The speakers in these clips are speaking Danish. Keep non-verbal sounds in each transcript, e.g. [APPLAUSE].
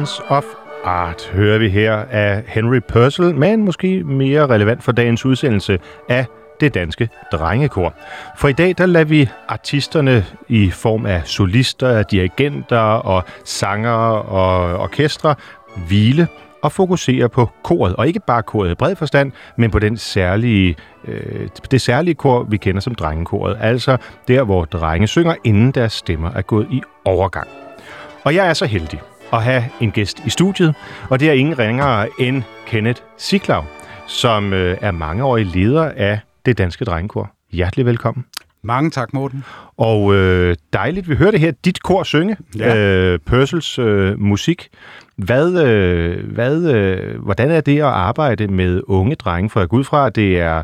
Sons of Art hører vi her af Henry Purcell, men måske mere relevant for dagens udsendelse af det danske drengekor. For i dag der lader vi artisterne i form af solister, dirigenter og sangere og orkestre hvile og fokusere på koret, og ikke bare koret i bred forstand, men på den særlige, øh, det særlige kor, vi kender som drengekoret, altså der, hvor drenge synger, inden deres stemmer er gået i overgang. Og jeg er så heldig at have en gæst i studiet, og det er ingen ringere end Kenneth Siklav, som øh, er mangeårig leder af det danske drengekor. Hjertelig velkommen. Mange tak, Morten. Og øh, dejligt, vi hørte her dit kor synge, Ja. øh, Purcells øh, musik. Hvad, øh, hvad, øh, hvordan er det at arbejde med unge drenge? For jeg går ud fra, at det er,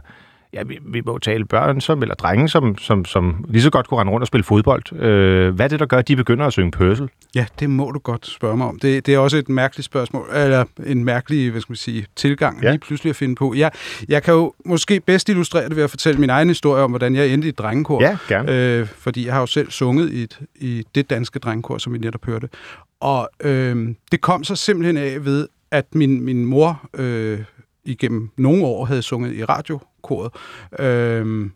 ja, vi, vi må tale børn som, eller drenge, som, som, som lige så godt kunne rende rundt og spille fodbold. Øh, hvad er det, der gør, at de begynder at synge Purcell? Ja, det må du godt spørge mig om. Det, det er også et mærkeligt spørgsmål, eller en mærkelig, hvad skal man sige, tilgang Ja. ja. lige pludselig at finde på. Jeg, jeg kan jo måske bedst illustrere det ved at fortælle min egen historie om, hvordan jeg endte i et drengekor. Ja, gerne. Øh, fordi jeg har jo selv sunget i, et, i det danske drengekor, som vi netop hørte. Og øh, det kom så simpelthen af ved, at min, min mor øh, igennem nogle år havde sunget i radiokoret. Øh,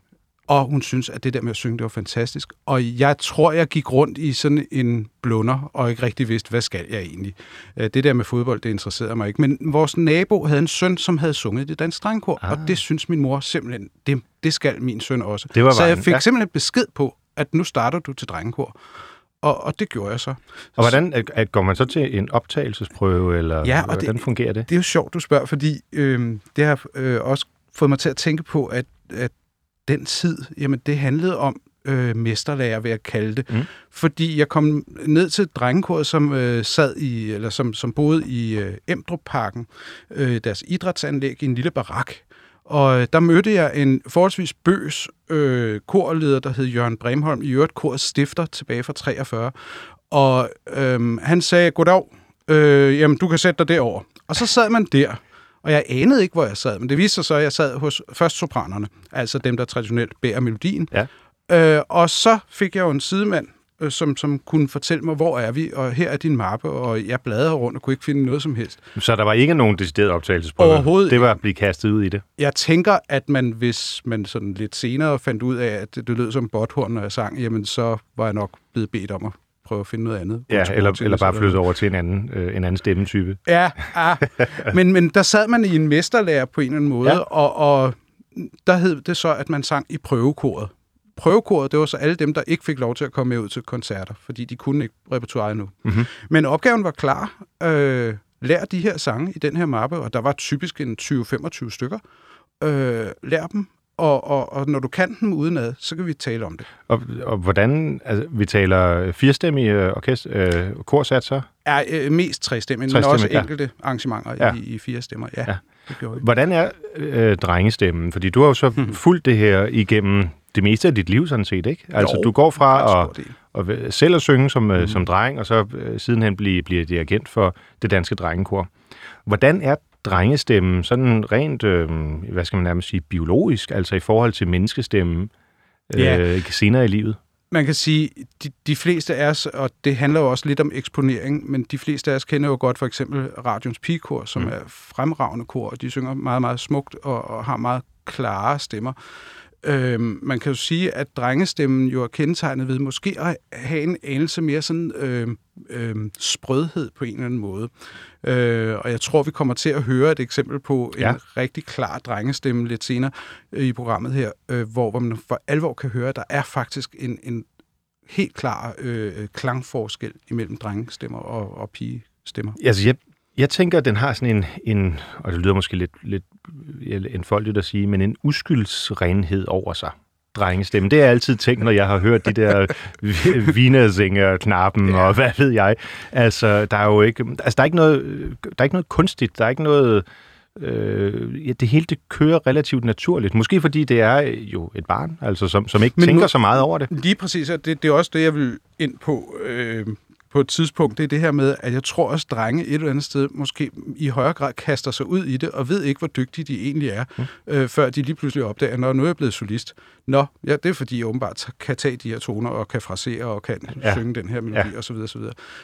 og hun synes, at det der med at synge, det var fantastisk. Og jeg tror, jeg gik rundt i sådan en blunder, og ikke rigtig vidste, hvad skal jeg egentlig. Øh, Det der med fodbold, det interesserede mig ikke. Men vores nabo havde en søn, som havde sunget i det danske drengekor, ah. og det synes min mor simpelthen, det, det skal min søn også. Det var så jeg fik ja. simpelthen besked på, at nu starter du til drengekor. Og, og det gjorde jeg så. Og hvordan at, at går man så til en optagelsesprøve, eller Ja, og hvordan det- fungerer det? Det er jo sjovt, du spørger, fordi øh, det har øh, også fået mig til at tænke på, at, at den tid, jamen det handlede om øh, mesterlærer, vil jeg kalde det. Mm. Fordi jeg kom ned til drengekoret, som øh, sad i, eller som, som boede i øh, Emdrup-parken, øh, deres idrætsanlæg i en lille barak. Og øh, der mødte jeg en forholdsvis bøs øh, korleder, der hed Jørgen Bremholm, i øvrigt korets stifter tilbage fra 43. Og øh, han sagde, goddag, øh, jamen du kan sætte dig derover. Og så sad man der, og jeg anede ikke, hvor jeg sad, men det viste sig så, at jeg sad hos først sopranerne, altså dem, der traditionelt bærer melodien. Ja. Øh, og så fik jeg jo en sidemand, øh, som, som kunne fortælle mig, hvor er vi, og her er din mappe, og jeg bladrede rundt og kunne ikke finde noget som helst. Så der var ikke nogen decideret optagelsesprøve? Overhovedet Det var at blive kastet ud i det? Jeg tænker, at man, hvis man sådan lidt senere fandt ud af, at det, lød som botthorn, når jeg sang, jamen så var jeg nok blevet bedt om at prøve at finde noget andet. Ja, eller, til eller bare flyttet over til en anden, øh, en anden stemmetype. Ja, ja. Men, men der sad man i en mesterlærer på en eller anden måde, ja. og, og der hed det så, at man sang i prøvekoret. Prøvekoret, det var så alle dem, der ikke fik lov til at komme med ud til koncerter, fordi de kunne ikke repertoireet nu. Mhm. Men opgaven var klar. Øh, lær de her sange i den her mappe, og der var typisk en 20-25 stykker. Øh, lær dem, og, og, og når du kan dem udenad, så kan vi tale om det. Og, og hvordan, altså, vi taler firestemmige øh, orkester, øh, korsatser. Er øh, mest trestemmige, men også ja. enkelte arrangementer Ja. ja. i, i fire stemmer. Ja, Ja. ja. det. Hvordan er øh, drengestemmen? Fordi du har jo så Mhm. fulgt det her igennem det meste af dit liv, sådan set, ikke? Altså, Jo, du går fra at, være- selv at synge som, mm. som dreng, og så øh, sidenhen blive, blive dirigent for det danske drengekor. Hvordan er drengestemmen sådan rent, øh, hvad skal man nærmest sige, biologisk, altså i forhold til menneskestemmen øh, Ja. senere i livet? Man kan sige, de, de fleste af os, og det handler jo også lidt om eksponering, men de fleste af os kender jo godt for eksempel Radions Pigekor, som mm. er fremragende kor, og de synger meget, meget smukt og, og har meget klare stemmer. Øhm, man kan jo sige, at drengestemmen jo er kendetegnet ved måske at have en anelse mere sådan øhm, øhm, sprødhed på en eller anden måde. Øh, og jeg tror, vi kommer til at høre et eksempel på en Ja. ja. rigtig klar drengestemme lidt senere øh, i programmet her, øh, hvor, hvor man for alvor kan høre, at der er faktisk en, en helt klar øh, klangforskel imellem drengestemmer og, og pigestemmer. Altså, jeg, jeg tænker, at den har sådan en, en og det lyder måske lidt, lidt enfoldigt at sige, men en uskyldsrenhed over sig. Drengestemmen. Det har jeg altid tænkt, når jeg har hørt de der [LAUGHS] vinersinger knappen ja. og hvad ved jeg. Altså, der er jo ikke, altså, der er ikke noget, der er ikke noget kunstigt, der er ikke noget, øh, ja, det hele det kører relativt naturligt. Måske fordi det er jo et barn, altså som, som ikke Men tænker nu- så meget over det. Lige præcis, og det, det er også det, jeg vil ind på. Øh, på et tidspunkt, det er det her med, at jeg tror også, drenge et eller andet sted måske i højere grad kaster sig ud i det, og ved ikke, hvor dygtige de egentlig er, mm. øh, før de lige pludselig opdager, når nu er jeg blevet solist. Nå, ja, det er fordi, jeg åbenbart kan tage de her toner, og kan frasere, og kan Ja. synge den her melodi, Ja. osv. osv.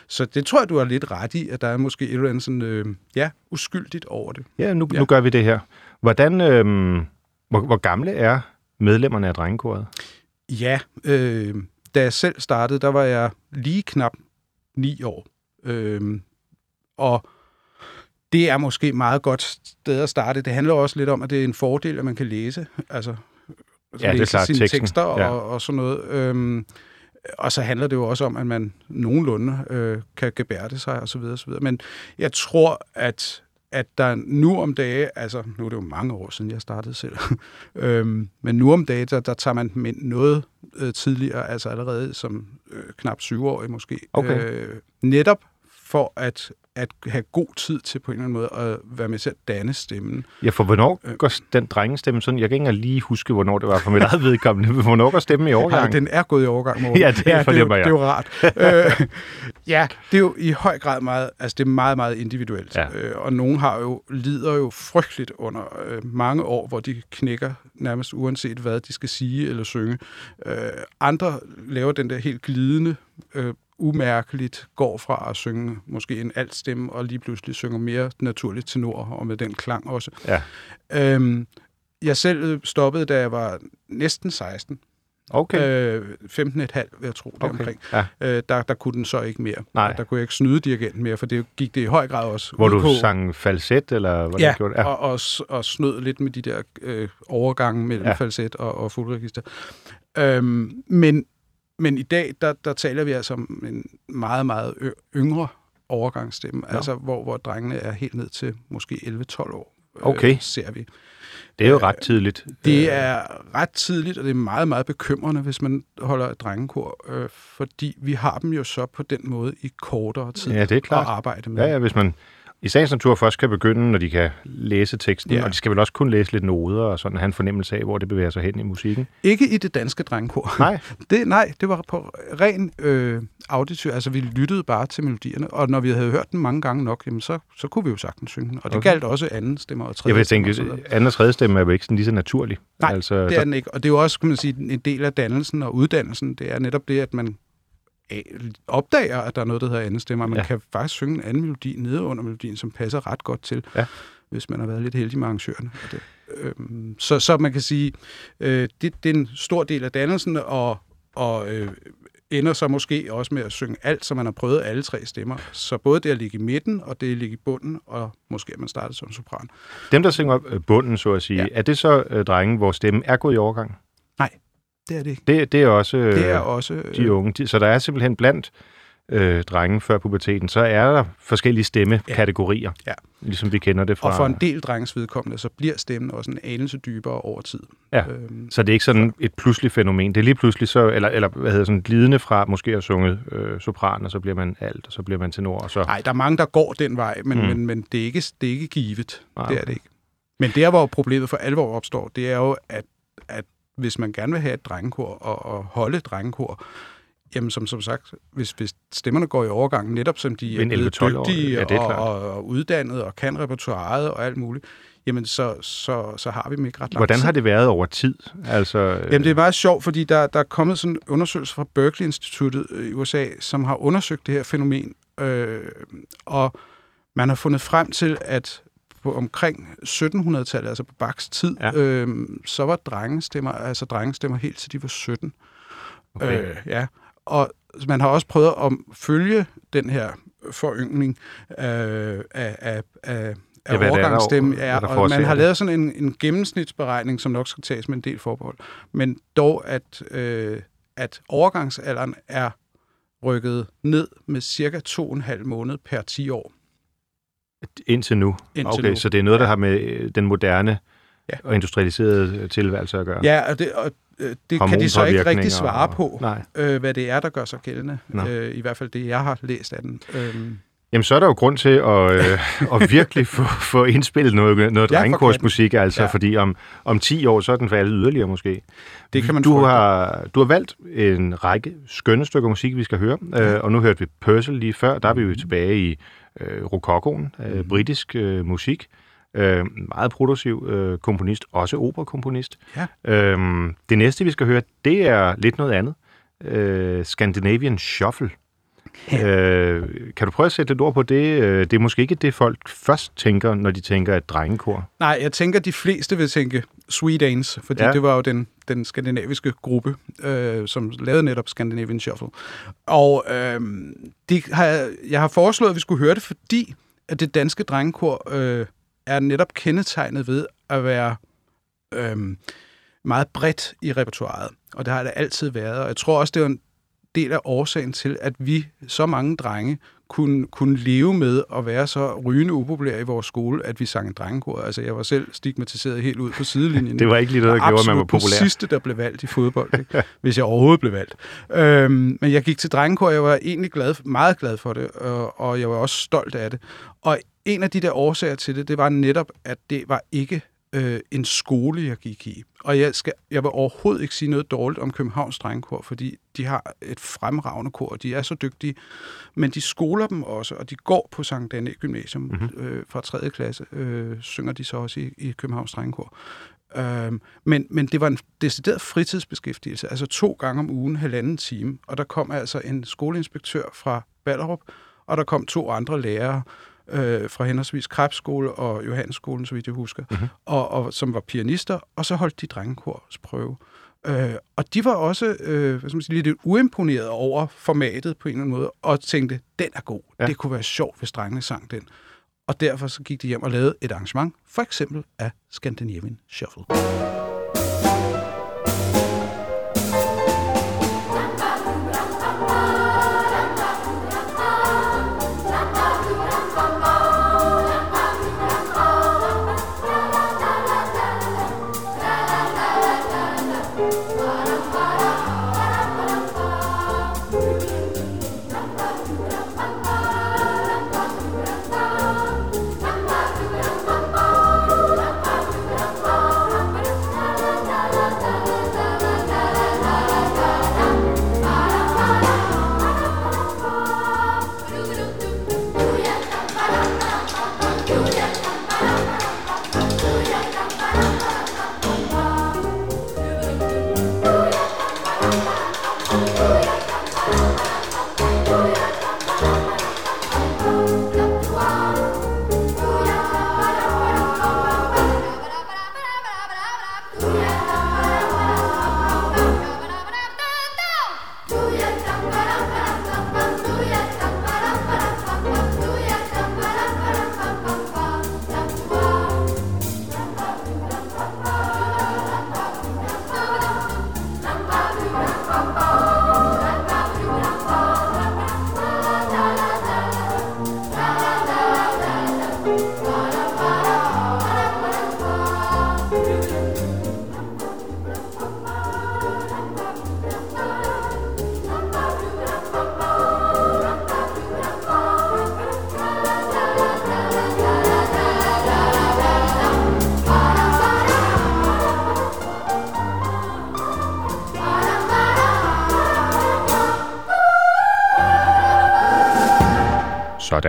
Så det tror jeg, du har lidt ret i, at der er måske et eller andet sådan, øh, ja, uskyldigt over det. Ja, nu, Ja. nu gør vi det her. Hvordan, øhm, hvor, hvor gamle er medlemmerne af drengekoret? Ja, øh, da jeg selv startede, der var jeg lige knap ni år. Øh, og det er måske et meget godt sted at starte. Det handler også lidt om, at det er en fordel, at man kan læse. Altså, Ja, det er læse klart, sine teksten. tekster og, Ja. og sådan noget. Øhm, og så handler det jo også om, at man nogenlunde øh, kan gebærde sig osv. osv. Men jeg tror, at, at der nu om dage, altså nu er det jo mange år siden, jeg startede selv, [LAUGHS] øhm, men nu om dage, der, der tager man dem ind noget øh, tidligere, altså allerede som øh, knap syvårig måske. Okay. Øh, netop for at, at have god tid til på en eller anden måde at være med til at danne stemmen. Ja, for hvornår Øh. går den drengestemme sådan? Jeg kan ikke engang lige huske, hvornår det var for mit eget vedkommende. men Hvornår går stemmen i Ja, overgang? den er gået i overgang, Morten. Ja, det det, er jo, det er jo rart. øh, ja, det er jo i høj grad meget, altså det er meget, meget individuelt. Ja. Øh, og nogen har jo, lider jo frygteligt under øh, mange år, hvor de knækker nærmest uanset hvad de skal sige eller synge. Øh, andre laver den der helt glidende, øh, umærkeligt går fra at synge måske en alt stemme, og lige pludselig synger mere naturligt tenor, og med den klang også. Ja. Øhm, jeg selv stoppede, da jeg var næsten 16. Okay. Øh, 15,5 vil jeg tro, okay. omkring. Ja. Øh, der, der kunne den så ikke mere. Nej. Der kunne jeg ikke snyde dirigenten mere, for det gik det i høj grad også Hvor du på. sang falset, eller hvordan Ja, gjorde det? og, og, s- og snød lidt med de der øh, overgange mellem Ja. ja. falset og, og fuldregister. Øhm, men, men i dag, der, der taler vi altså om en meget, meget yngre overgangsstemme, ja. altså hvor, hvor drengene er helt ned til måske 11-12 år, Okay. ser vi. Det er jo ret tidligt. øh, Det Øh, er ret tidligt, og det er meget, meget bekymrende, hvis man holder et drengekor, øh, fordi vi har dem jo så på den måde i kortere tid Ja, det er at klart. arbejde med. Ja, ja, hvis man i sagens natur først kan begynde, når de kan læse teksten, ja. Og de skal vel også kunne læse lidt noder og sådan have en fornemmelse af, hvor det bevæger sig hen i musikken. Ikke i det danske drengekor. Nej, [LAUGHS] Det, nej, det var på ren øh, auditiv. Altså, vi lyttede bare til melodierne, og når vi havde hørt den mange gange nok, jamen, så, så kunne vi jo sagtens synge den. Og det Okay. galt også anden stemmer og tredje jeg vil tænke, anden og tredje stemme er jo ikke sådan lige så naturlig. Nej, altså, Det er den ikke, og det er jo også, kan man sige, en del af dannelsen og uddannelsen. Det er netop det, at man opdager, at der er noget, der hedder anden stemmer. Man Ja. kan faktisk synge en anden melodi nede under melodien, som passer ret godt til, Ja. hvis man har været lidt heldig med arrangørerne. Og det, øhm, så, så man kan sige, øh, det, det er en stor del af dannelsen, og, og øh, ender så måske også med at synge alt, så man har prøvet alle tre stemmer. Så både det at ligge i midten, og det at ligge i bunden, og måske at man starter som sopran. Dem, der synger øh, bunden, så at sige, ja. Er det så øh, drenge, hvor stemmen er gået i overgang? Det er det. Det, det er også øh, Det er også... øh, de unge. De, så der er simpelthen blandt øh, drenge før puberteten, så er der forskellige stemmekategorier, Ja. ligesom vi kender det fra... Og for en del drenges vedkommende, så bliver stemmen også en anelse dybere over tid. Ja. Øhm, Så det er ikke sådan et pludseligt fænomen. Det er lige pludselig så, eller, eller hvad hedder sådan, glidende fra måske at sunge øh, sopran, og så bliver man alt, og så bliver man tenor, og så... Nej, der er mange, der går den vej, men, Mm. men, men det, er ikke, det er ikke givet. Nej, det er det ikke. Men der, hvor problemet for alvor opstår, det er jo, at, at hvis man gerne vil have et drengekor og, og holde drengekor, jamen som, som sagt, hvis, hvis stemmerne går i overgang, netop som de er blevet 11-12 år, dygtige ja, det er og, og, og uddannet og kan repertoireet og alt muligt, jamen så, så, så har vi dem ikke ret lang Hvordan har det været over tid? Altså, øh, Jamen, det er meget sjovt, fordi der, der er kommet sådan en undersøgelse fra Berkeley-instituttet i USA, som har undersøgt det her fænomen, øh, og man har fundet frem til, at på omkring 1700-tallet, altså på Bachs tid, Ja. ja. øh, så var drengestemmer, altså drengestemmer helt til de var 17. okay. Øh, ja. Og man har også prøvet at følge den her foryngning øh, af, af, af Ja, af er, der- overgangsstemme, ja, der og man har lavet sådan en, en gennemsnitsberegning, som nok skal tages med en del forbehold, men dog, at, øh, at overgangsalderen er rykket ned med cirka to og en halv måned per 10 år. Indtil nu? Indtil okay, nu. så det er noget, der har med øh, den moderne Ja. og industrialiserede øh, tilværelse at gøre? Ja, og det, og, øh, det kan de så ikke rigtig svare og- på, Nej. øh, hvad det er, der gør sig gældende. Øh, I hvert fald det, jeg har læst af den. Øhm, Jamen, så er der jo grund til at, øh, [LAUGHS] at virkelig få, få indspillet noget, noget Ja, altså, Ja. ja. fordi om, om 10 år, så er den faldet yderligere måske. Det kan man du frygte. har, du har valgt en række skønne stykker musik, vi skal høre, øh, og nu hørte vi Purcell lige før, der er vi jo tilbage i øh, rokokoen, øh, britisk øh, musik. Øh, meget produktiv øh, komponist, også operakomponist. Ja. Øh, det næste, vi skal høre, det er lidt noget andet. Øh, Scandinavian Shuffle. Øh, kan du prøve at sætte lidt ord på det? Øh, Det er måske ikke det, folk først tænker, når de tænker et drengekor. Nej, jeg tænker, de fleste vil tænke Sweet Danes, fordi ja. Det var jo den, den skandinaviske gruppe, øh, som lavede netop Scandinavian Shuffle. Og øh, de har, jeg har foreslået, at vi skulle høre det, fordi at det danske drengekor øh, er netop kendetegnet ved at være øh, meget bredt i repertoireet. Og det har det altid været. Og jeg tror også, det var en del af årsagen til, at vi, så mange drenge, kunne, kunne leve med at være så rygende upopulære i vores skole, at vi sang en drengekor. Altså, jeg var selv stigmatiseret helt ud på sidelinjen. [LAUGHS] Det var ikke lige noget, der gjorde, at man var populær. den sidste, der blev valgt i fodbold, ikke? [LAUGHS] hvis jeg overhovedet blev valgt. Øhm, men jeg gik til drengekor, og jeg var egentlig glad, meget glad for det, og, og jeg var også stolt af det. Og en af de der årsager til det, det var netop, at det var ikke øh, en skole, jeg gik i. Og jeg, skal, jeg vil overhovedet ikke sige noget dårligt om Københavns Drengekor, fordi de har et fremragende kor, og de er så dygtige. Men de skoler dem også, og de går på Sankt Danne Gymnasium mm-hmm. øh, fra 3. klasse, øh, synger de så også i, i Københavns Drengekor. Øhm, men, men det var en decideret fritidsbeskæftigelse, altså to gange om ugen, halvanden time. Og der kom altså en skoleinspektør fra Ballerup, og der kom to andre lærere øh, fra henholdsvis Krebsskole og Johannesskolen, så vidt jeg husker, mm-hmm. og, og, som var pianister, og så holdt de drengekorsprøve. Øh, og de var også øh, hvad skal man sige, lidt uimponeret over formatet på en eller anden måde, og tænkte, den er god. Ja. Det kunne være sjovt, hvis drengene sang den. Og derfor så gik de hjem og lavede et arrangement, for eksempel af Scandinavian Shuffle.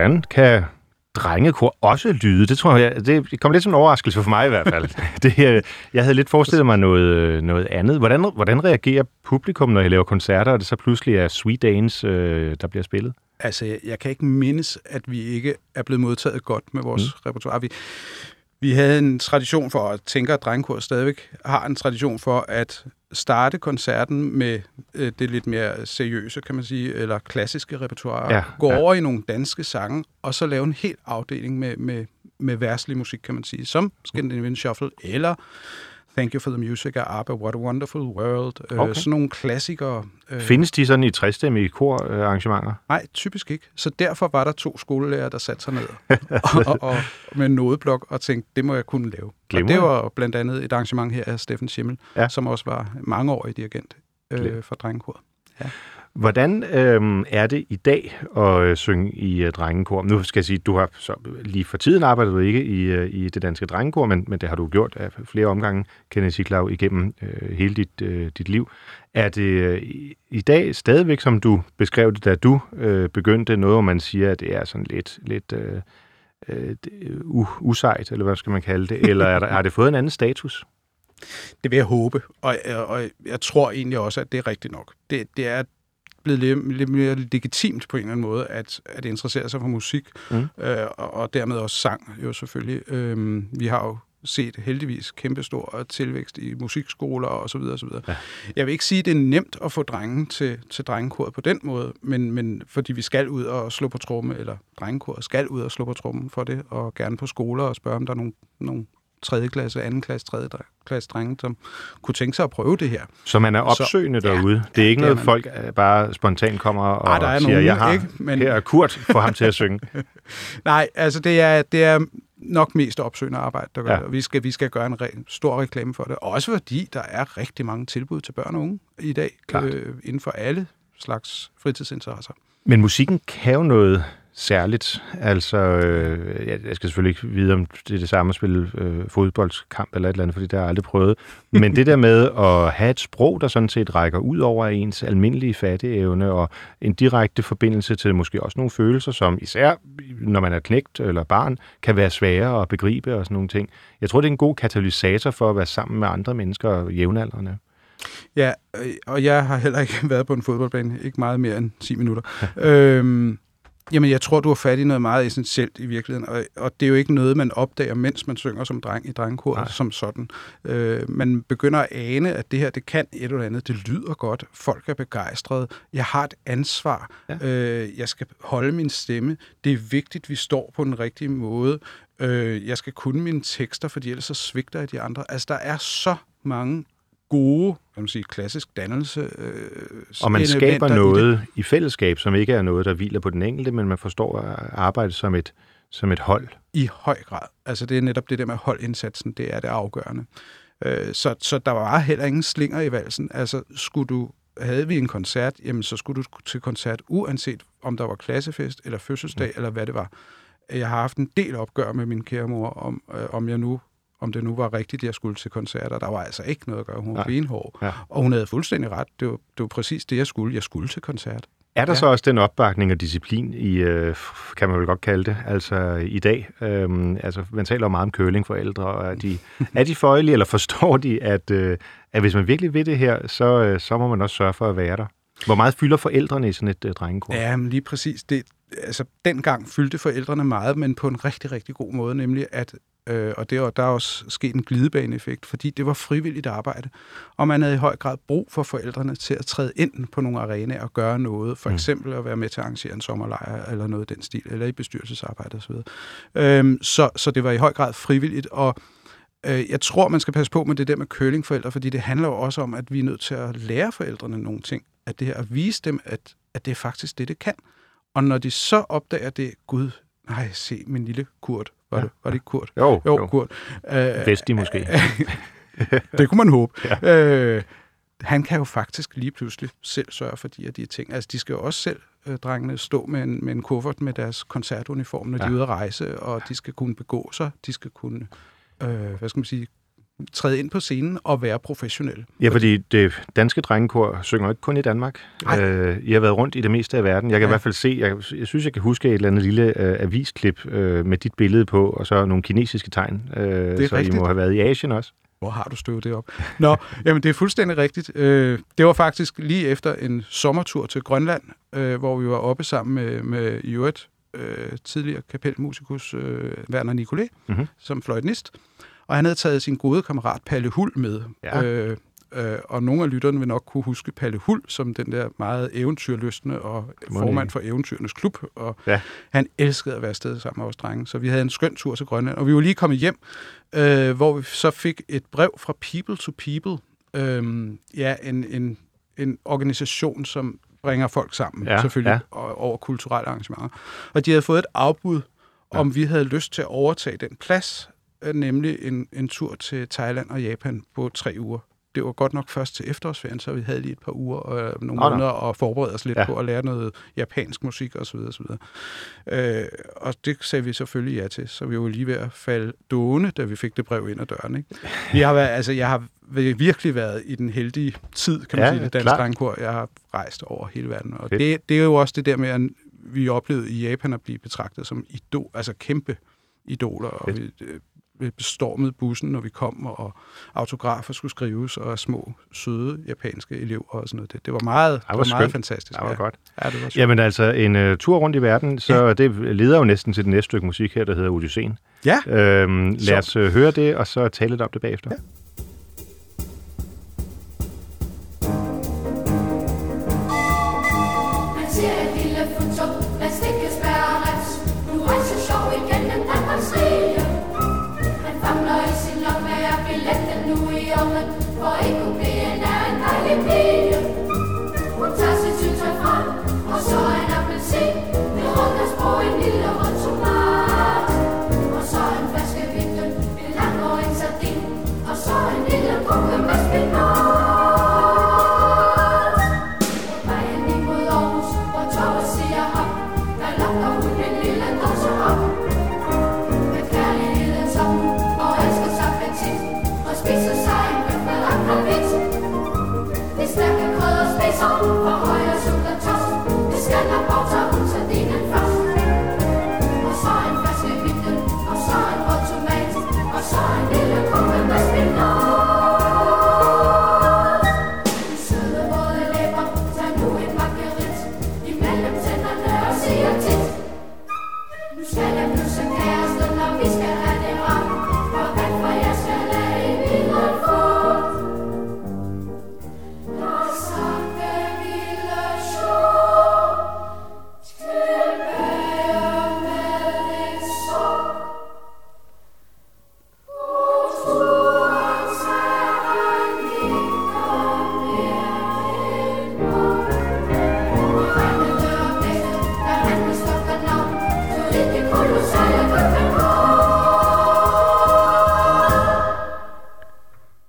Sådan kan drengekor også lyde. Det tror jeg, det kom lidt som en overraskelse for mig i hvert fald. [LAUGHS] det, jeg havde lidt forestillet mig noget, noget andet. Hvordan, hvordan reagerer publikum, når I laver koncerter, og det så pludselig er Sweet Dance, øh, der bliver spillet? Altså, jeg, jeg kan ikke mindes, at vi ikke er blevet modtaget godt med vores mm. repertoire. Vi, vi havde en tradition for, at tænker, at drengekor stadigvæk har en tradition for at starte koncerten med øh, det lidt mere seriøse, kan man sige, eller klassiske repertoire. Ja, gå ja. over i nogle danske sange, og så lave en hel afdeling med, med, med verslig musik, kan man sige, som Scandinavian Shuffle, eller Thank You for the Music af ABBA, What a Wonderful World. Øh, Okay. sådan nogle klassikere. Øh, Findes de sådan i trestemmige korarrangementer? Nej, typisk ikke. Så derfor var der to skolelærer, der satte sig ned [LAUGHS] og, og, og med en nodeblok og tænkte, det må jeg kunne lave. Og Glimrende. det var blandt andet et arrangement her af Steffen Schimmel, Ja. ja. som også var mangeårig dirigent øh, for Drengekoret. Hvordan øh, er det i dag at øh, synge i øh, drengekor? Nu skal jeg sige, du har så lige for tiden arbejdet du ikke i, øh, i det danske drengekor, men, men det har du gjort af flere omgange, Kenneth Siklav, igennem øh, hele dit, øh, dit liv. Er det øh, i, dag stadigvæk, som du beskrev det, da du øh, begyndte noget, hvor man siger, at det er sådan lidt, lidt øh, øh, øh usejt, eller hvad skal man kalde det? Eller er der, har det fået en anden status? Det vil jeg håbe, og, og jeg tror egentlig også, at det er rigtigt nok. Det, det er blevet lidt, lidt mere legitimt på en eller anden måde, at, at interessere sig for musik, mm. øh, og, og dermed også sang jo selvfølgelig. Øh, vi har jo set heldigvis kæmpestor tilvækst i musikskoler og så videre, og så videre. Ja. Jeg vil ikke sige, at det er nemt at få drengen til, til drengekoret på den måde, men, men fordi vi skal ud og slå på tromme, eller drengekoret skal ud og slå på trommen for det, og gerne på skoler og spørge, om der er nogle, nogle 3. klasse, 2. klasse, 3. klasse drenge, som kunne tænke sig at prøve det her. Så man er opsøgende så, derude? Ja, det er ikke ja, noget, man... folk bare spontant kommer og Ej, der er siger, nogen, jeg har ikke, men... her er Kurt, for ham til at synge? [LAUGHS] Nej, altså det er, det er nok mest opsøgende arbejde, der gør ja. det. Vi skal, vi skal gøre en re- stor reklame for det. Også fordi der er rigtig mange tilbud til børn og unge i dag, øh, inden for alle slags fritidsinteresser. Men musikken kan jo noget særligt. Altså, øh, jeg skal selvfølgelig ikke vide, om det er det samme at spille øh, fodboldskamp eller et eller andet, fordi det har jeg aldrig prøvet. Men det der med at have et sprog, der sådan set rækker ud over ens almindelige fatteevne, og en direkte forbindelse til måske også nogle følelser, som især når man er knægt eller barn, kan være svære at begribe og sådan nogle ting. Jeg tror, det er en god katalysator for at være sammen med andre mennesker og jævnaldrende. Ja, øh, og jeg har heller ikke [LAUGHS] været på en fodboldbane, ikke meget mere end 10 minutter. øhm, Jamen, jeg tror, du har fat i noget meget essentielt i virkeligheden, og, og det er jo ikke noget, man opdager, mens man synger som dreng i drengekor som sådan. Øh, man begynder at ane, at det her, det kan et eller andet, det lyder godt, folk er begejstrede, jeg har et ansvar, ja. øh, jeg skal holde min stemme, det er vigtigt, vi står på den rigtige måde, øh, jeg skal kunne mine tekster, fordi ellers så svigter jeg de andre. Altså, der er så mange gode, kan man sige, klassisk dannelse. Øh, og man skaber noget i, i fællesskab, som ikke er noget, der hviler på den enkelte, men man forstår at arbejde som et, som et hold. I høj grad. Altså det er netop det der med holdindsatsen, det er det afgørende. Øh, så, så der var heller ingen slinger i valsen. Altså skulle du havde vi en koncert, jamen så skulle du til koncert, uanset om der var klassefest eller fødselsdag, mm. eller hvad det var. Jeg har haft en del opgør med min kære mor, om, øh, om jeg nu om det nu var rigtigt, jeg skulle til koncerter. Der var altså ikke noget at gøre. Hun var benhård. Ja. Og hun havde fuldstændig ret. Det var, det var præcis det, jeg skulle. Jeg skulle til koncert. Er der ja. så også den opbakning og disciplin i, øh, kan man vel godt kalde det, altså i dag? Øhm, altså, man taler meget om kølingforældre, og er de, [LAUGHS] er de føjelige, eller forstår de, at, øh, at hvis man virkelig vil det her, så, øh, så må man også sørge for at være der? Hvor meget fylder forældrene i sådan et øh, drengekor? Ja, men lige præcis. Det, altså, dengang fyldte forældrene meget, men på en rigtig, rigtig god måde, nemlig at Øh, og det, der er også sket en glidebaneeffekt, fordi det var frivilligt arbejde. Og man havde i høj grad brug for forældrene til at træde ind på nogle arenaer og gøre noget. For mm. eksempel at være med til at arrangere en sommerlejr eller noget af den stil, eller i bestyrelsesarbejde osv. Øhm, så, så det var i høj grad frivilligt, og øh, jeg tror, man skal passe på med det der med curlingforældre, fordi det handler jo også om, at vi er nødt til at lære forældrene nogle ting. At det her, at vise dem, at, at det er faktisk det, det kan. Og når de så opdager det, gud, nej, se min lille Kurt, var, ja. det, var det ikke Kurt? Jo, jo. jo. Kurt. Uh, Vesti måske. [LAUGHS] det kunne man håbe. Ja. Uh, han kan jo faktisk lige pludselig selv sørge for de her de ting. Altså, de skal jo også selv, uh, drengene, stå med en, med en kuffert med deres koncertuniform, når ja. de er ude at rejse, og de skal kunne begå sig, de skal kunne, uh, hvad skal man sige, træde ind på scenen og være professionelle. Ja, fordi det danske drengekor synger ikke kun i Danmark. Øh, I har været rundt i det meste af verden. Jeg kan ja. i hvert fald se, jeg, jeg synes, jeg kan huske et eller andet lille øh, avisklip øh, med dit billede på, og så nogle kinesiske tegn. Øh, det er så rigtigt. I må have været i Asien også. Hvor har du støvet det op? Nå, [LAUGHS] jamen det er fuldstændig rigtigt. Øh, det var faktisk lige efter en sommertur til Grønland, øh, hvor vi var oppe sammen med, med i øvrigt øh, tidligere kapelmusikus øh, Werner Nicolé, mm-hmm. som fløjtnist. Og han havde taget sin gode kammerat Palle Hul med. Ja. Øh, øh, og nogle af lytterne vil nok kunne huske Palle Hul som den der meget eventyrlystende og formand for Eventyrenes Klub. Og ja. han elskede at være afsted sammen med os drenge. Så vi havde en skøn tur til Grønland. Og vi var lige kommet hjem, øh, hvor vi så fik et brev fra People to People. Øh, ja, en, en, en organisation, som bringer folk sammen, ja, selvfølgelig, ja. over kulturelle arrangementer. Og de havde fået et afbud, ja. om vi havde lyst til at overtage den plads, nemlig en, en tur til Thailand og Japan på tre uger. det var godt nok først til efterårsferien, så vi havde lige et par uger og øh, nogle nå. måneder at forberede os lidt Ja. på at lære noget japansk musik og så videre, og så videre. Øh, og det sagde vi selvfølgelig ja til, så vi var lige ved at falde dåne, da vi fik det brev ind ad døren. Ikke? Vi har været, altså, jeg har virkelig været i den heldige tid, kan man Ja, sige, det danske drengkor. Jeg har rejst over hele verden, og Fedt. det, det er jo også det der med, at vi oplevede i Japan at blive betragtet som idol, altså kæmpe idoler, og Fedt. vi, øh, vi bestormede bussen, når vi kom, og autografer skulle skrives, og små, søde japanske elever og sådan noget. Det, det var meget, det hvor var meget skønt. fantastisk. Det var ja. godt. Ja, det var sjovt. Jamen altså, en uh, tur rundt i verden, så ja. det leder jo næsten til det næste stykke musik her, der hedder Odysseen. Ja, Øhm, lad os uh, høre det, og så tale lidt om det bagefter. Ja.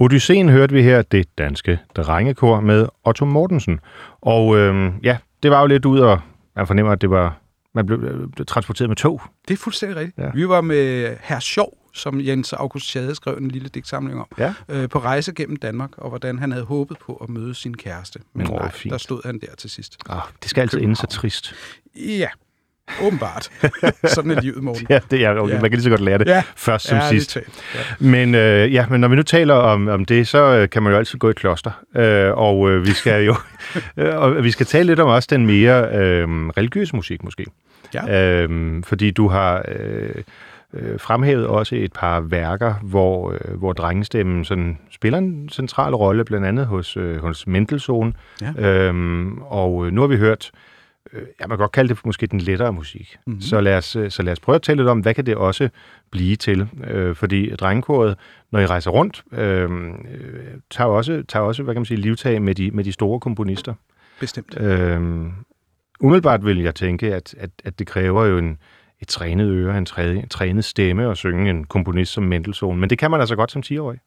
Odysseen hørte vi her, det danske drengekor med Otto Mortensen. Og øhm, ja, det var jo lidt ud, og man fornemmer, at det var, man blev, øh, transporteret med tog. det er fuldstændig rigtigt. Ja. Vi var med Herr Sjov, som Jens August Schade skrev en lille digtsamling om, Ja. øh, på rejse gennem Danmark, og hvordan han havde håbet på at møde sin kæreste. Men Nå, nej, fint. der stod han der til sidst. Ah, det skal altid ende så trist. Ja, åbenbart. Sådan er livet, Morten. [LAUGHS] Ja, det er okay. Ja. Man kan lige så godt lære det Ja. først som Ærligt sidst. Ja. Men, øh, ja, men når vi nu taler om, om det, så øh, kan man jo altid gå i kloster. Øh, og øh, vi skal jo [LAUGHS] øh, og vi skal tale lidt om også den mere øh, religiøse musik måske. Ja. Øh, fordi du har øh, øh, fremhævet også et par værker, hvor, øh, hvor drengestemmen sådan spiller en central rolle, blandt andet hos, øh, hos Mendelssohn. Ja. Øhm, og øh, nu har vi hørt, øh, ja, man kan godt kalde det måske den lettere musik. Mhm. Mm-hmm. Så, lad os, øh, så lad os prøve at tale lidt om, hvad kan det også blive til? Øh, fordi drengekoret, når I rejser rundt, øh, tager også, tager også hvad kan man sige, livtag med de, med de store komponister. Bestemt. Øh, umiddelbart vil jeg tænke, at, at, at det kræver jo en, et trænet øre, en, træ, trænet stemme at synge en komponist som Mendelssohn. Men det kan man altså godt som 10-årig.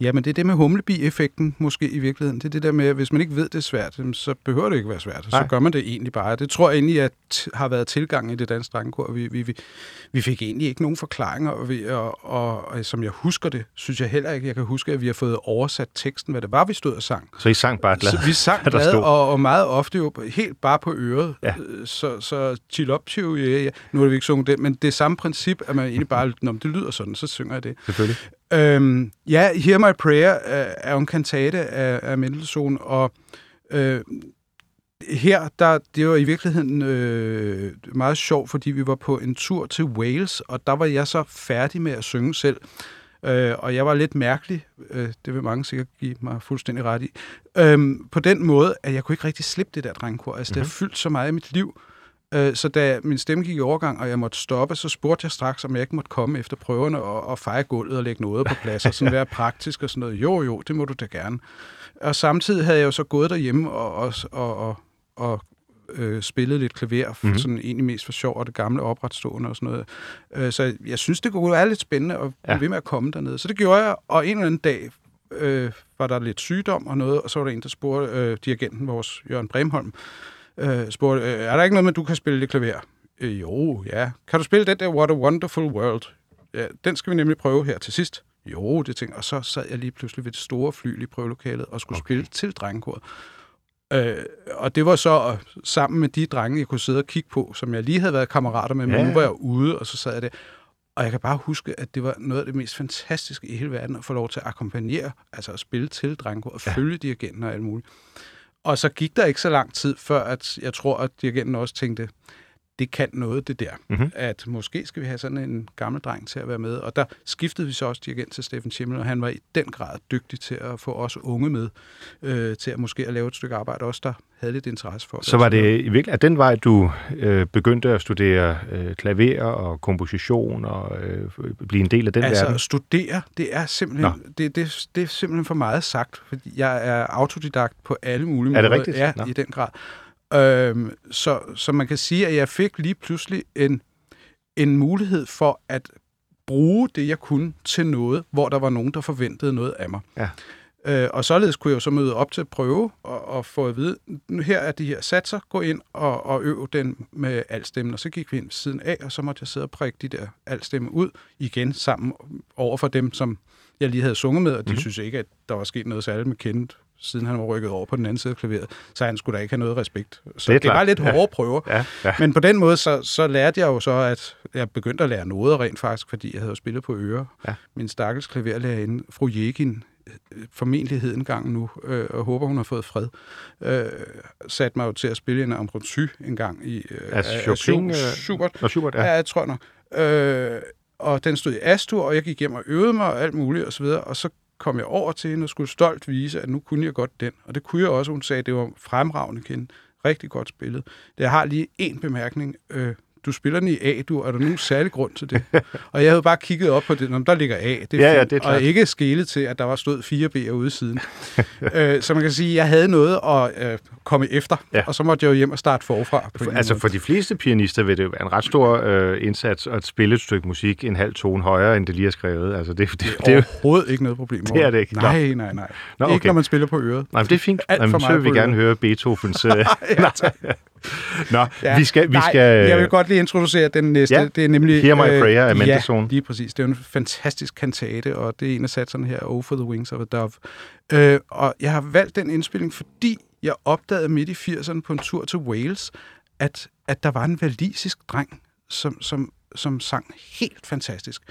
Ja, men det er det med humlebi-effekten måske i virkeligheden. Det er det der med, at hvis man ikke ved, det er svært, så behøver det ikke være svært. Så Nej. gør man det egentlig bare. Det tror jeg egentlig, at har været tilgang i det danske drengekor. Vi, vi, vi, vi fik egentlig ikke nogen forklaringer, og, vi, og, og, og, som jeg husker det, synes jeg heller ikke, jeg kan huske, at vi har fået oversat teksten, hvad det var, vi stod og sang. Så I sang bare glad. Så vi sang [LAUGHS] glad, og, og meget ofte jo helt bare på øret. Ja. Øh, Så, så chill up, chill, ja, ja. Nu har vi ikke sunget det, men det er samme princip, at man egentlig bare, når det lyder sådan, så synger jeg det. Selvfølgelig. Øhm, ja, Hear My Prayer er, er en kantate af, af Mendelssohn, og øh, her, der, det var i virkeligheden øh, meget sjovt, fordi vi var på en tur til Wales, og der var jeg så færdig med at synge selv. Øh, og jeg var lidt mærkelig, øh, det vil mange sikkert give mig fuldstændig ret i, øhm, på den måde, at jeg kunne ikke rigtig slippe det der drengkor. Altså, mm-hmm. det har fyldt så meget i mit liv. Øh, så da min stemme gik i overgang, og jeg måtte stoppe, så spurgte jeg straks, om jeg ikke måtte komme efter prøverne og, og feje gulvet og lægge noget på plads, og sådan være [LAUGHS] praktisk og sådan noget. Jo, jo, det må du da gerne. Og samtidig havde jeg jo så gået derhjemme og, og, og, og, og øh, spillet lidt klaver, Mhm. mm-hmm. sådan egentlig mest for sjov, og det gamle opretstående og sådan noget. Øh, så jeg synes, det kunne være lidt spændende at ja. ved med at komme dernede. Så det gjorde jeg, og en eller anden dag øh, var der lidt sygdom og noget, og så var der en, der spurgte øh, dirigenten, vores Jørgen Bremholm, øh, spurgte, øh, er der ikke noget med, at du kan spille det klaver? Øh, jo, ja. Kan du spille den der What a Wonderful World? Ja, den skal vi nemlig prøve her til sidst. Jo, det tænkte Og så sad jeg lige pludselig ved det store fly i prøvelokalet og skulle okay. spille til drengekoret. Øh, og det var så sammen med de drenge, jeg kunne sidde og kigge på, som jeg lige havde været kammerater med, men ja. nu var jeg ude, og så sad jeg der. Og jeg kan bare huske, at det var noget af det mest fantastiske i hele verden at få lov til at akkompagnere, altså at spille til drengekor og ja. følge dirigenten og alt muligt. Og så gik der ikke så lang tid, før at jeg tror, at dirigenten også tænkte, det kan noget, det der. Mm-hmm. At måske skal vi have sådan en gammel dreng til at være med. Og der skiftede vi så også dirigent til Steffen Schimmel, og han var i den grad dygtig til at få os unge med, øh, til at måske at lave et stykke arbejde, også der havde lidt interesse for. Så var det i virkelig at den vej, du øh, begyndte at studere øh, klaver og komposition og øh, blive en del af den altså, verden? Altså studere, det er simpelthen det, det, det er simpelthen for meget sagt, fordi jeg er autodidakt på alle mulige er det måder. Rigtigt? Ja, Nå. i den grad. Øhm, så, så man kan sige, at jeg fik lige pludselig en, en mulighed for at bruge det, jeg kunne, til noget, hvor der var nogen, der forventede noget af mig. Ja. Øh, og således kunne jeg jo så møde op til at prøve og, og få at vide, her er de her satser, gå ind og, og øv den med altstemmen. Og så gik vi ind siden af, og så måtte jeg sidde og prikke de der altstemmer ud igen sammen over for dem, som jeg lige havde sunget med, og de mm. synes ikke, at der var sket noget særligt med Kenneth siden han var rykket over på den anden side af klaveret, så han skulle da ikke have noget respekt. Så det, det var lidt hårde ja. prøver. Ja, ja. Men på den måde, så, så lærte jeg jo så, at jeg begyndte at lære noget rent faktisk, fordi jeg havde spillet på ører. Ja. Min stakkels klaverlærerinde, fru Jegin, formentlig hed en gang nu, øh, og håber, hun har fået fred, øh, satte mig jo til at spille en Ambrosy en gang i øh, altså, Chopin, af Schubert. Nå, Schubert ja. ja, jeg tror nok. Øh, og den stod i Astur, og jeg gik hjem og øvede mig og alt muligt og så videre, og så kom jeg over til hende og skulle stolt vise, at nu kunne jeg godt den. Og det kunne jeg også. Hun sagde, at det var fremragende kende. Rigtig godt spillet. Jeg har lige en bemærkning. Øh, du spiller den i A, du. Er der nogen særlig grund til det? [LAUGHS] og jeg havde bare kigget op på det. Når der ligger A. Det er ja, ja, det er klart. Og ikke skælet til, at der var stået fire B'er ude siden. [LAUGHS] øh, så man kan sige, at jeg havde noget at øh, komme efter. Ja. Og så måtte jeg jo hjem og starte forfra. På for, altså måde. for de fleste pianister vil det jo være en ret stor øh, indsats at spille et stykke musik en halv tone højere, end det lige er skrevet. Altså, det, det, det, det er overhovedet ikke noget problem. Det er det ikke. Nej, nej, nej. Nå, okay. Ikke når man spiller på øret. Nej, men det er fint. Alt Jamen, så vil vi gerne høre Beethovens... Øh, [LAUGHS] ja, Nå, ja. vi skal... Vi Nej, skal jeg vil godt lige introducere den næste. Ja. Det er nemlig... Hear My Prayer af Mendelssohn. Ja, lige præcis. Det er en fantastisk kantate, og det er en af satserne her, Oh for the Wings of a Dove. Øh, og jeg har valgt den indspilling, fordi jeg opdagede midt i 80'erne på en tur til Wales, at, at der var en valisisk dreng, som, som, som sang helt fantastisk.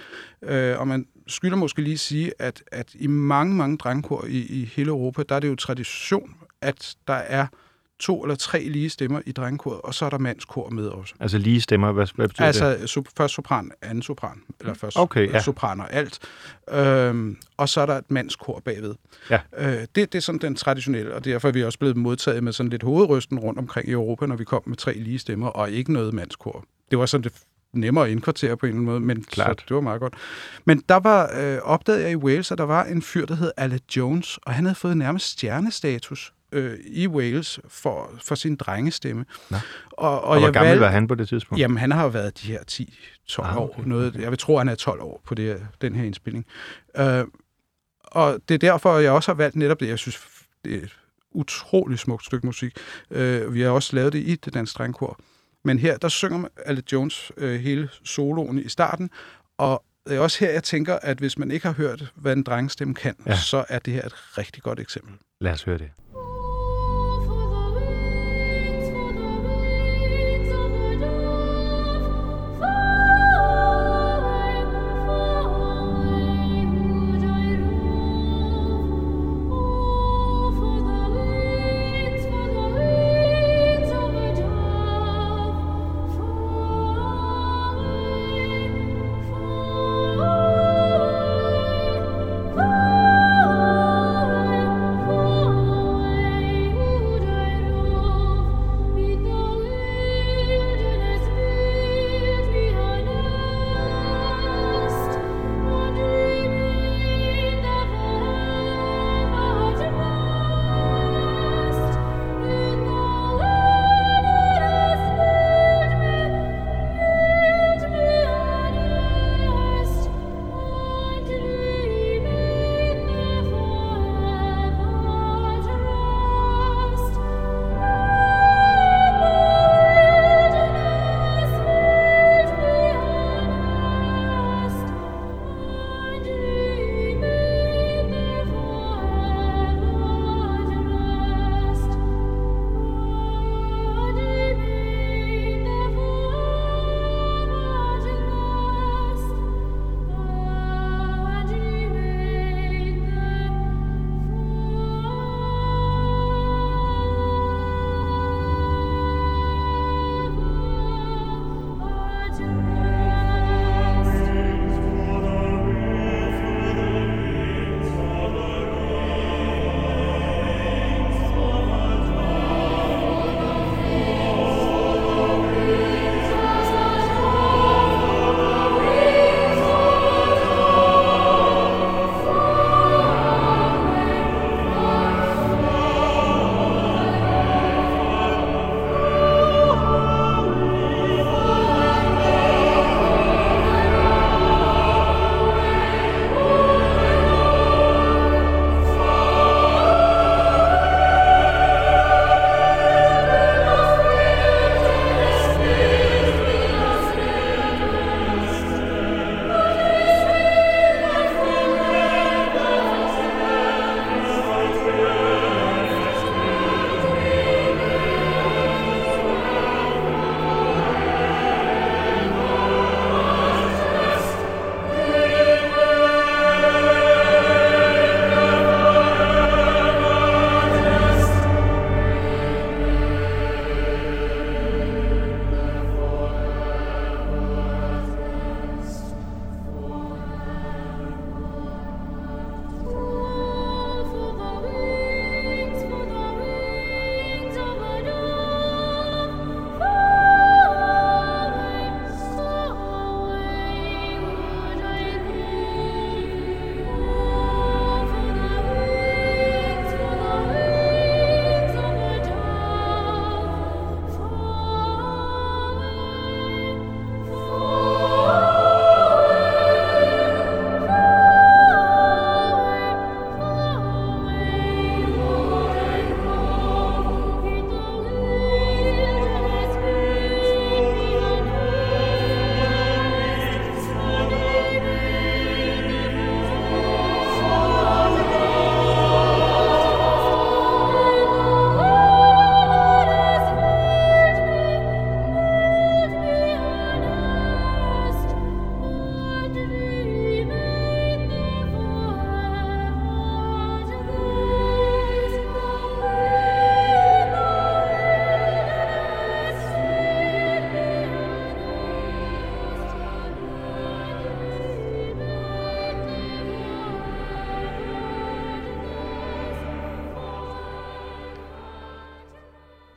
Øh, og man skylder måske lige sige, at, at i mange, mange drengkor i, i hele Europa, der er det jo tradition, at der er to eller tre lige stemmer i drengekoret, og så er der mandskor med også. Altså lige stemmer, hvad, hvad betyder altså, det? Altså først sopran, anden sopran, eller først okay, ja. sopran og alt. Øhm, og så er der et mandskor bagved. Ja. Øh, det, det er sådan den traditionelle, og derfor er vi også blevet modtaget med sådan lidt hovedrysten rundt omkring i Europa, når vi kom med tre lige stemmer, og ikke noget mandskor. Det var sådan det nemmere at indkvartere på en eller anden måde, men Klart. Så, det var meget godt. Men der var, øh, opdagede jeg i Wales, at der var en fyr, der hed Alec Jones, og han havde fået nærmest stjernestatus øh, i Wales for, for sin drengestemme. Nå. Og, og, og hvor jeg gammel valg... var han på det tidspunkt? Jamen, han har jo været de her 10-12 ah, okay. år. Noget, jeg vil tro, han er 12 år på det, den her indspilning. Øh, og det er derfor, jeg også har valgt netop det. Jeg synes, det er et utroligt smukt stykke musik. Øh, vi har også lavet det i det danske drengkor. Men her, der synger Alec Jones øh, hele soloen i starten, og det er også her, jeg tænker, at hvis man ikke har hørt, hvad en drengestemme kan, ja. så er det her et rigtig godt eksempel. Lad os høre det.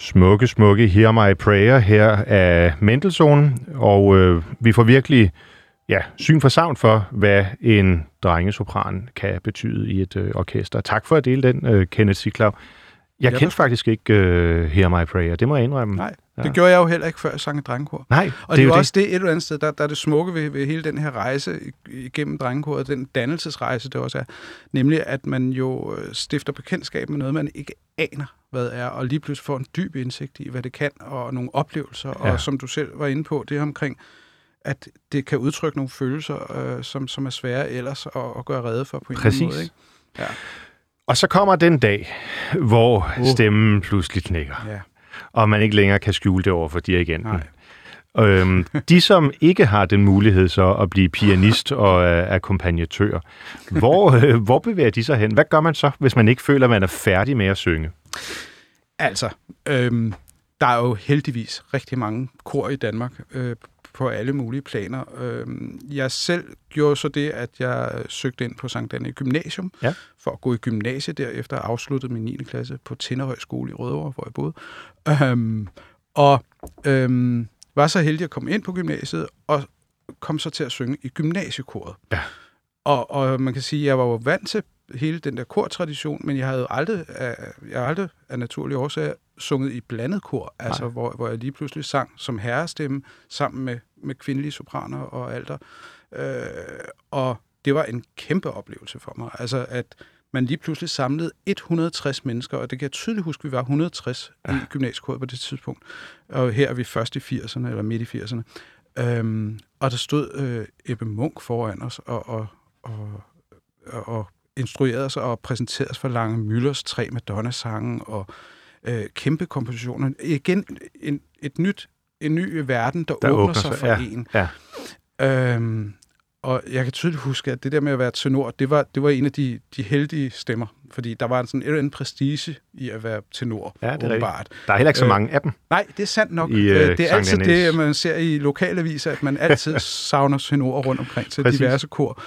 Smukke, smukke Hear My Prayer her af Mendelssohn, og øh, vi får virkelig ja, syn for savn for, hvad en drengesopran kan betyde i et øh, orkester. Tak for at dele den, øh, Kenneth Siklav. Jeg kendte faktisk ikke øh, Hear My Prayer, det må jeg indrømme. Nej, Ja. det gjorde jeg jo heller ikke, før jeg sang i drengekor. Nej Og det, er jo også det et eller andet sted, der, der er det smukke ved, ved hele den her rejse igennem drengekoret, den dannelsesrejse, det også er, nemlig at man jo øh, stifter bekendtskab med noget, man ikke aner, hvad er, og lige pludselig får en dyb indsigt i, hvad det kan, og nogle oplevelser, ja. Og som du selv var inde på, det omkring, at det kan udtrykke nogle følelser, øh, som, som er svære ellers at, at gøre redde for på en eller anden Præcis. måde. Ikke? Ja. Og så kommer den dag, hvor Uh. stemmen pludselig knækker, ja. og man ikke længere kan skjule det over for dirigenten. Nej. Øhm, de, som ikke har den mulighed så at blive pianist og øh, akkompagnatør, hvor, [LAUGHS] øh, hvor bevæger de sig hen? Hvad gør man så, hvis man ikke føler, at man er færdig med at synge? Altså, øhm, der er jo heldigvis rigtig mange kor i Danmark øh, på alle mulige planer. Øhm, jeg selv gjorde så det, at jeg søgte ind på Sankt Anne Gymnasium Ja. For at gå i gymnasiet derefter jeg afsluttede min 9. klasse på Tinderhøj Skole i Rødovre, hvor jeg boede. Øhm, og øhm, var så heldig at komme ind på gymnasiet og kom så til at synge i gymnasiekoret. Ja. Og, og man kan sige, at jeg var jo vant til hele den der kortradition, men jeg havde jo aldrig, af, jeg har aldrig af naturlige årsager sunget i blandet kor, altså hvor, hvor jeg lige pludselig sang som herrestemme sammen med, med kvindelige sopraner og alter. Øh, og det var en kæmpe oplevelse for mig. Altså at man lige pludselig samlede 160 mennesker, og det kan jeg tydeligt huske, vi var 160 ja. i gymnasiekoret på det tidspunkt. Og her er vi først i 80'erne, eller midt i 80'erne. Øhm, og der stod øh, Ebbe Munk foran os, og, og, og, og, og instruerede os og præsenterede os for Lange Müllers tre Madonna-sange og øh, kæmpe kompositioner. Igen en, et nyt, en ny verden, der, Der åbner, åbner sig sig, for ja. en. Ja. Øhm, og jeg kan tydeligt huske, at det der med at være tenor, det var, det var en af de, de heldige stemmer. Fordi der var sådan en eller anden prestige i at være tenor, Ja, det er åbenbart. Der er heller ikke så Øh, mange af dem. Nej, det er sandt nok. I, øh, øh, det er altid det, man ser i lokalaviser, at man altid [LAUGHS] savner tenorer rundt omkring til Præcis. diverse kor.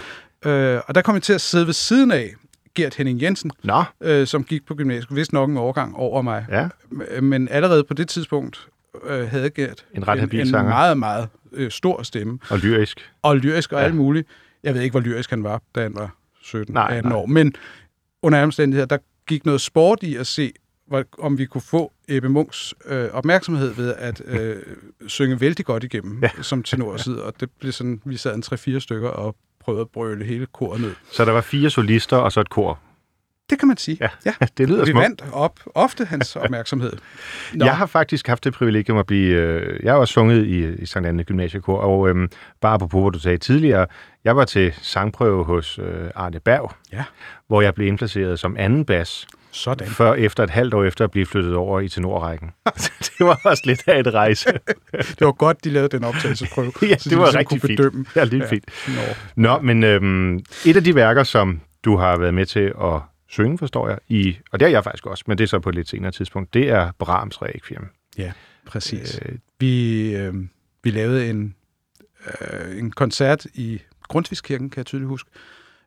Øh, og der kom jeg til at sidde ved siden af Gert Henning Jensen, Nå, øh, som gik på gymnasiet, vist nok en årgang over mig. ja. Men allerede på det tidspunkt øh, havde Gert En ret en, en meget, meget øh, stor stemme. Og lyrisk. Og lyrisk og Ja. alt muligt. Jeg ved ikke, hvor lyrisk han var, da han var 17-18 Nej, nej. år. Men under omstændigheder, der gik noget sport i at se, hvor- om vi kunne få Ebbe Munks øh, opmærksomhed ved at øh, synge vældig godt igennem Ja. som tenorside. [LAUGHS] Og det blev sådan, vi sad en 3-4 stykker og prøvede at brøle hele koret ned. Så der var fire solister og så et kor. Det kan man sige. Ja, ja. [LAUGHS] det lyder Vi smukt. vandt op, ofte hans [LAUGHS] opmærksomhed. Nå. Jeg har faktisk haft det privilegium at blive... Øh, jeg har også sunget i, i Sankt Anne Gymnasiekor, og øhm, bare apropos, hvad du sagde tidligere, jeg var til sangprøve hos øh, Arne Berg, Ja. hvor jeg blev indplaceret som anden bas, Sådan. før efter et halvt år efter at blive flyttet over i tenorrækken. [LAUGHS] det var også lidt af et rejse. Det var godt, de lavede den optagelsesprøve. ja, så de det var ligesom rigtig fint. bedømme. Ja, lidt Ja. fint. Nå. Nå, men øhm, et af de værker, som du har været med til at synge, forstår jeg, i, og det er jeg faktisk også, men det er så på et lidt senere tidspunkt, det er Brahms Requiem. Ja, præcis. Øh, Vi, øh, vi lavede en, øh, en koncert i Grundtvigskirken, kan jeg tydeligt huske.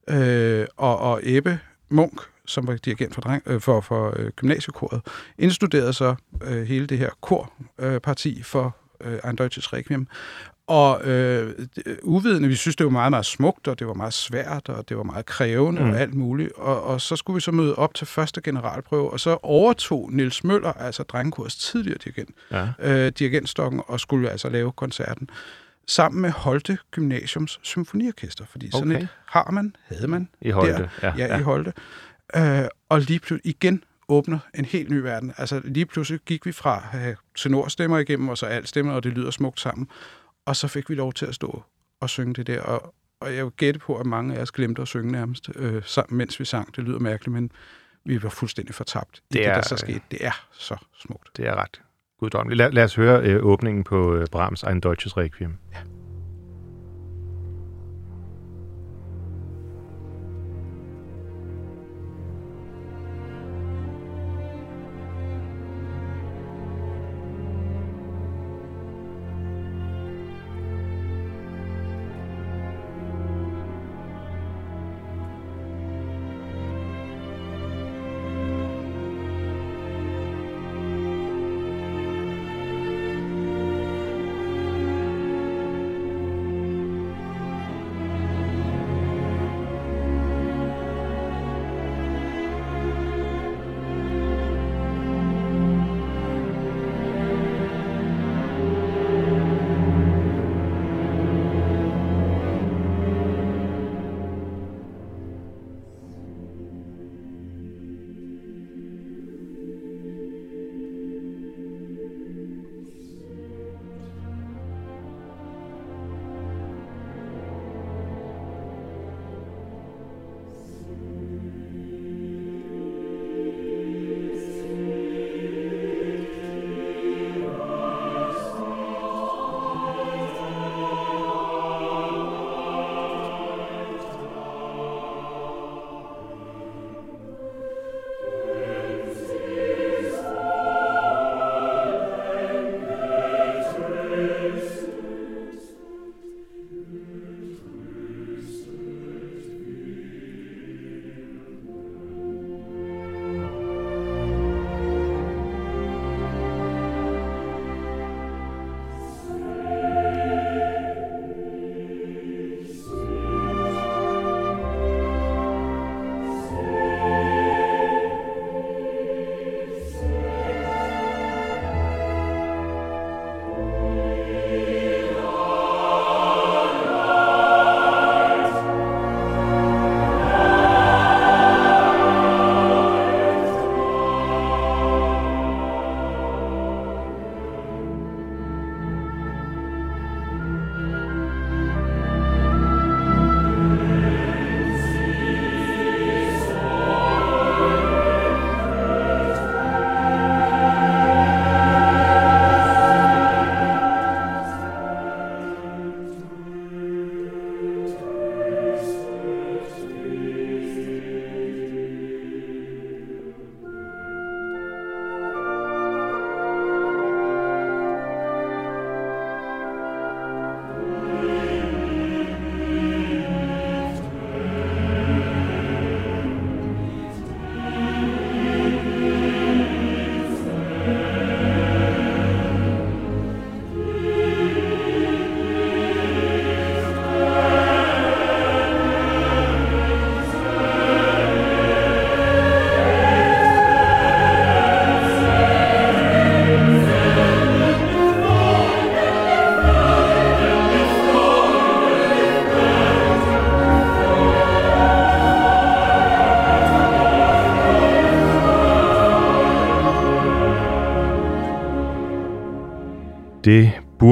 Øh, og, og Ebbe Munk, som var dirigent for, dreng, øh, for, for øh, gymnasiekoret, indstuderede så øh, hele det her korparti øh, parti for øh, Ein Deutsches Requiem. Og øh, uvidende, vi synes, det var meget, meget smukt, og det var meget svært, og det var meget krævende Mm. og alt muligt. Og, og så skulle vi så møde op til første generalprøve, og så overtog Nils Møller, altså drengekurs tidligere dirigent, ja. øh, dirigentstokken og skulle altså lave koncerten sammen med Holte Gymnasiums Symfoniorkester, fordi sådan Okay. et har man, havde man I Holte. der, Ja, ja, ja. i Holte. Øh, og lige pludselig igen åbner en helt ny verden. Altså lige pludselig gik vi fra at have tenorstemmer igennem, og så alt stemmer, og det lyder smukt sammen, og så fik vi lov til at stå og synge det der, og, og jeg vil gætte på, at mange af os glemte at synge nærmest, øh, sammen, mens vi sang. Det lyder mærkeligt, men vi var fuldstændig fortabt i Det det, er- der så skete. Det er så smukt. Det er ret guddommeligt. Lad, lad os høre øh, åbningen på øh, Brahms Ein Deutsches Requiem. Thank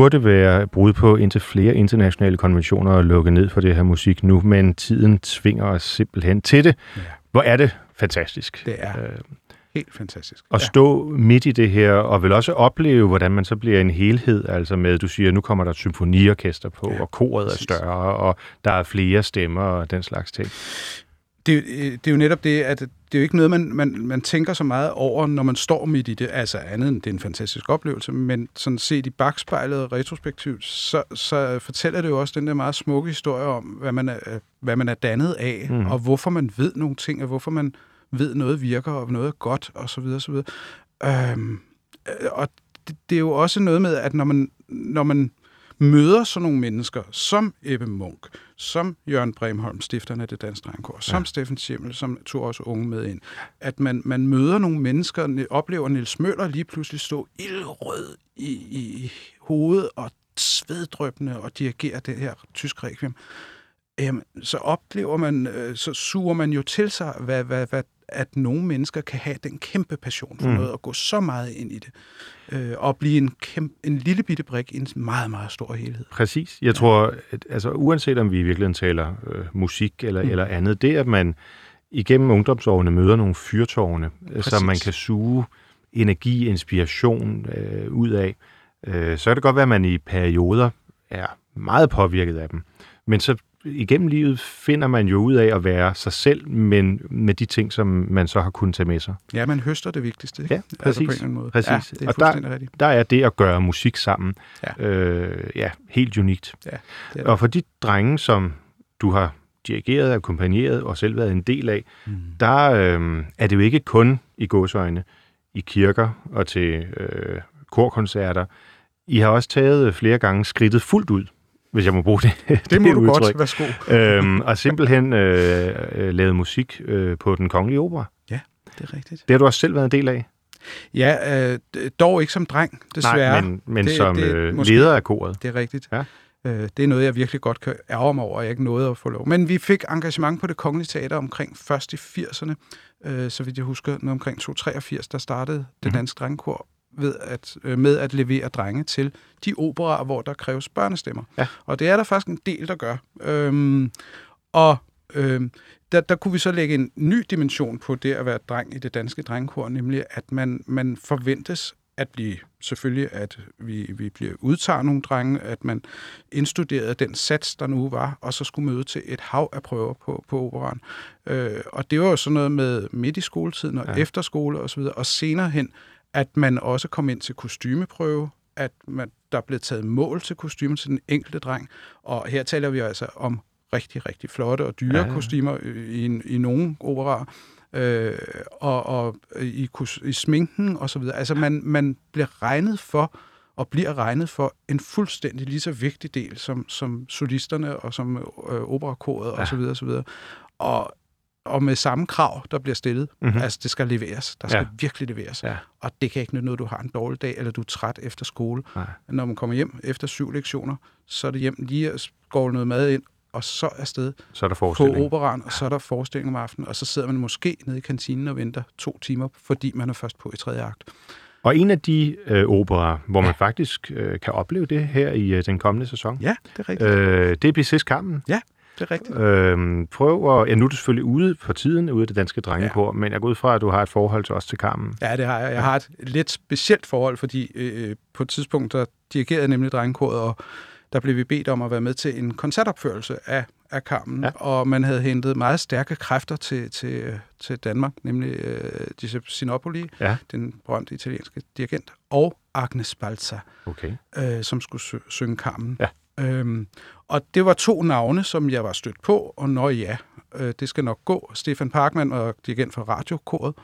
burde være brud på indtil flere internationale konventioner og lukke ned for det her musik nu, men tiden tvinger os simpelthen til det. Ja. Hvor er det fantastisk. Det er Øh, helt fantastisk. at stå midt i det her, og vil også opleve, hvordan man så bliver en helhed, altså med, du siger, nu kommer der et symfoniorkester på, Ja, og koret er præcis. større, og der er flere stemmer og den slags ting. Det, øh, det er jo netop det, at det er jo ikke noget, man, man, man tænker så meget over, når man står midt i det. Altså andet end det er en fantastisk oplevelse, men sådan set i bagspejlet retrospektivt, så, så fortæller det jo også den der meget smukke historie om, hvad man er, hvad man er dannet af, mm. og hvorfor man ved nogle ting, og hvorfor man ved, noget virker, og noget er godt, og så videre, og så videre. Øhm, øh, og det, det er jo også noget med, at når man, når man møder sådan nogle mennesker, som Ebbe Munk, som Jørgen Bremholm, stifterne af det danske drengekor, som Steffen Schimmel, som tog også unge med ind, at man, man møder nogle mennesker, ne- oplever Niels Møller lige pludselig stå ildrød i, i hovedet og sveddrøbende og dirigere det her tysk requiem, jamen, så oplever man, øh, så suger man jo til sig, hvad, hvad, hvad, at nogle mennesker kan have den kæmpe passion for Mm. noget og gå så meget ind i det. Øh, og blive en, kæmpe, en lille bitte brik i en meget, meget stor helhed. Præcis. Jeg tror, at, altså uanset om vi i virkeligheden taler øh, musik eller, mm. eller andet, det at man igennem ungdomsårene møder nogle fyrtårne, øh, som man kan suge energi, inspiration øh, ud af, øh, så kan det godt være, at man i perioder er meget påvirket af dem. Men så igennem livet finder man jo ud af at være sig selv, men med de ting, som man så har kunnet tage med sig. Ja, man høster det vigtigste. Ikke? Ja, Altså på præcis. en eller anden måde. Præcis. Ja, det er Og fuldstændig rigtigt. Der er det at gøre musik sammen, Ja. øh, ja helt unikt. Ja, det det. Og for de drenge, som du har dirigeret, akkompagneret og selv været en del af, Mm. der øh, er det jo ikke kun i gåsøjne i kirker og til øh, korkoncerter. I har også taget flere gange skridtet fuldt ud, hvis jeg må bruge det. Det [LAUGHS] må du udtryk. godt. Værsgo. øhm, og simpelthen øh, øh, lavet musik øh, på den kongelige opera. Det er rigtigt. Det har du også selv været en del af. Ja, øh, dog ikke som dreng, desværre. Nej, men, men Det- som det øh, måske- leder af koret. Det er rigtigt. Ja. Øh, det er noget, jeg virkelig godt kan ærge mig over, at jeg ikke nåede at få lov. Men vi fik engagement på det kongelige teater omkring først i 80'erne. Øh, så vidt jeg husker, noget omkring 283, der startede det Mhm. danske drengekor ved at, øh, med at levere drenge til de operer, hvor der kræves børnestemmer. Ja. Og det er der faktisk en del, der gør. Øhm, og øhm, der, der kunne vi så lægge en ny dimension på det at være dreng i det danske drengekor, nemlig at man, man forventes at blive, selvfølgelig at vi, vi bliver udtager nogle drenge, at man indstuderede den sats, der nu var, og så skulle møde til et hav af prøver på, på operan. Øh, og det var jo sådan noget med midt i skoletiden og Ja. efterskole og så videre, og senere hen, at man også kom ind til kostymeprøve, at man, der blev taget mål til kostymer til den enkelte dreng, og her taler vi altså om rigtig, rigtig flotte og dyre Ja, kostymer i, i nogle operaer, øh, og, og i, i sminken og så videre. Altså man, man bliver regnet for, og bliver regnet for en fuldstændig lige så vigtig del som, som solisterne og som øh, operakoret Ja. og så videre og så videre. Og, med samme krav, der bliver stillet. Mhm. Mm-hmm. Altså, det skal leveres. Der skal Ja. ja. virkelig leveres. Ja. Og det kan ikke nytte noget, du har en dårlig dag, eller du er træt efter skole. Nej. Når man kommer hjem efter syv lektioner, så er det hjem lige at skåle noget mad ind, og så afsted Så er der på operan, og så er der forestilling om aftenen, og så sidder man måske nede i kantinen og venter to timer, fordi man er først på i tredje akt. Og en af de øh, operer, hvor man faktisk øh, kan opleve det her i øh, den kommende sæson, Ja, det er rigtigt. øh, det er Bizets Kampen. Det er rigtigt. Øh, prøv at... Ja, nu er du selvfølgelig ude på tiden, ude af det danske drengekor, ja. men jeg går ud fra, at du har et forhold til os til Kampen. Ja, det har jeg. Jeg har et lidt specielt forhold, fordi øh, på et tidspunkt, der dirigerede nemlig drengekoret, og der blev vi bedt om at være med til en koncertopførelse af, af Carmen, Ja. og man havde hentet meget stærke kræfter til, til, til Danmark, nemlig øh, Giuseppe Sinopoli, Ja. den berømte italienske dirigent, og Agnes Balza, Okay. øh, som skulle sø- synge Carmen. Ja. Øhm, og det var to navne, som jeg var stødt på, og når ja, øh, det skal nok gå. Stefan Parkman og dirigent for radiokoret,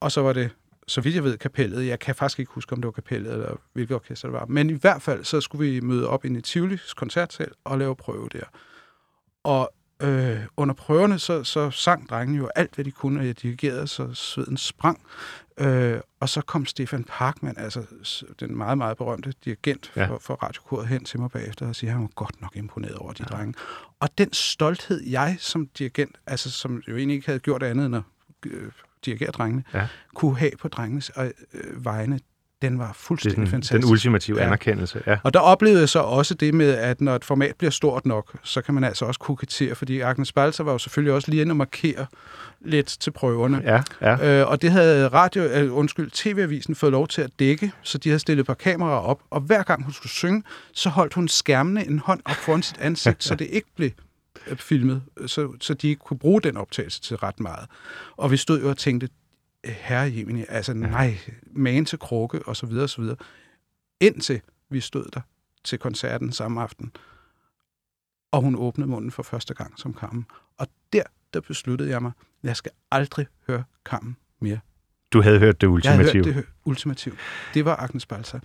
og så var det, så vidt jeg ved, kapellet. Jeg kan faktisk ikke huske, om det var kapellet, eller hvilket orkester det var. Men i hvert fald, så skulle vi møde op ind i Tivolis koncertsal og lave prøve der. Og øh, under prøverne, så, så sang drengene jo alt, hvad de kunne, og jeg dirigerede, så sveden sprang. Øh, og så kom Stefan Parkman, altså den meget, meget berømte dirigent Ja. for, for radiokoret, hen til mig bagefter og siger, at han var godt nok imponeret over de ja. drenge. Og den stolthed, jeg som dirigent, altså som jo egentlig ikke havde gjort andet end at øh, dirigere drengene, Ja. kunne have på drengenes øh, vegne, den var Det fuldstændig den, fantastisk. den ultimative Ja. anerkendelse. Ja. Og der oplevede jeg så også det med, at når et format bliver stort nok, så kan man altså også kokettere, fordi Agnes Balser var jo selvfølgelig også lige inde og markere lidt til prøverne. Ja, ja. Øh, og det havde radio, øh, undskyld, TV-avisen fået lov til at dække, så de havde stillet et par kameraer op, og hver gang hun skulle synge, så holdt hun skærmene en hånd op foran sit ansigt, så det ikke blev øh, filmet, så, så de ikke kunne bruge den optagelse til ret meget. Og vi stod jo og tænkte, herre Jemini, altså nej, magen til krukke, og så videre, og så videre. Indtil vi stod der til koncerten samme aften, og hun åbnede munden for første gang som Carmen. Og der, der besluttede jeg mig, jeg skal aldrig høre Carmen mere. Du havde hørt det Jeg har hørt ultimative. det ultimativt. Det var Agnes Balser.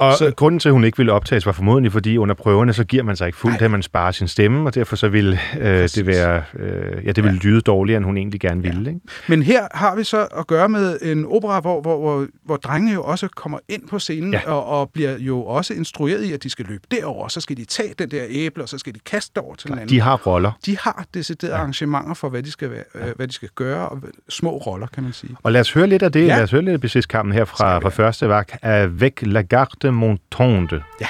Og Så- grunden til, at hun ikke ville optages, var formodentlig, fordi under prøverne, så giver man sig ikke fuldt, at man sparer sin stemme, og derfor så ville øh, det være, øh, ja, det ville lyde dårligere, end hun egentlig gerne ville. Ikke? Men her har vi så at gøre med en opera, hvor, hvor, hvor, hvor drengene jo også kommer ind på scenen Ja. og, og bliver jo også instrueret i, at de skal løbe derover, så skal de tage den der æble, og så skal de kaste over til den anden. De har roller. de har deciderede ja. arrangementer for, hvad de skal, være, øh, hvad de skal gøre, og små roller, kan man sige. Og lad os høre lidt af det. Ja. Ja. Lad os høre lidt af her fra, fra første vagt. Avec la garde montante. Ja.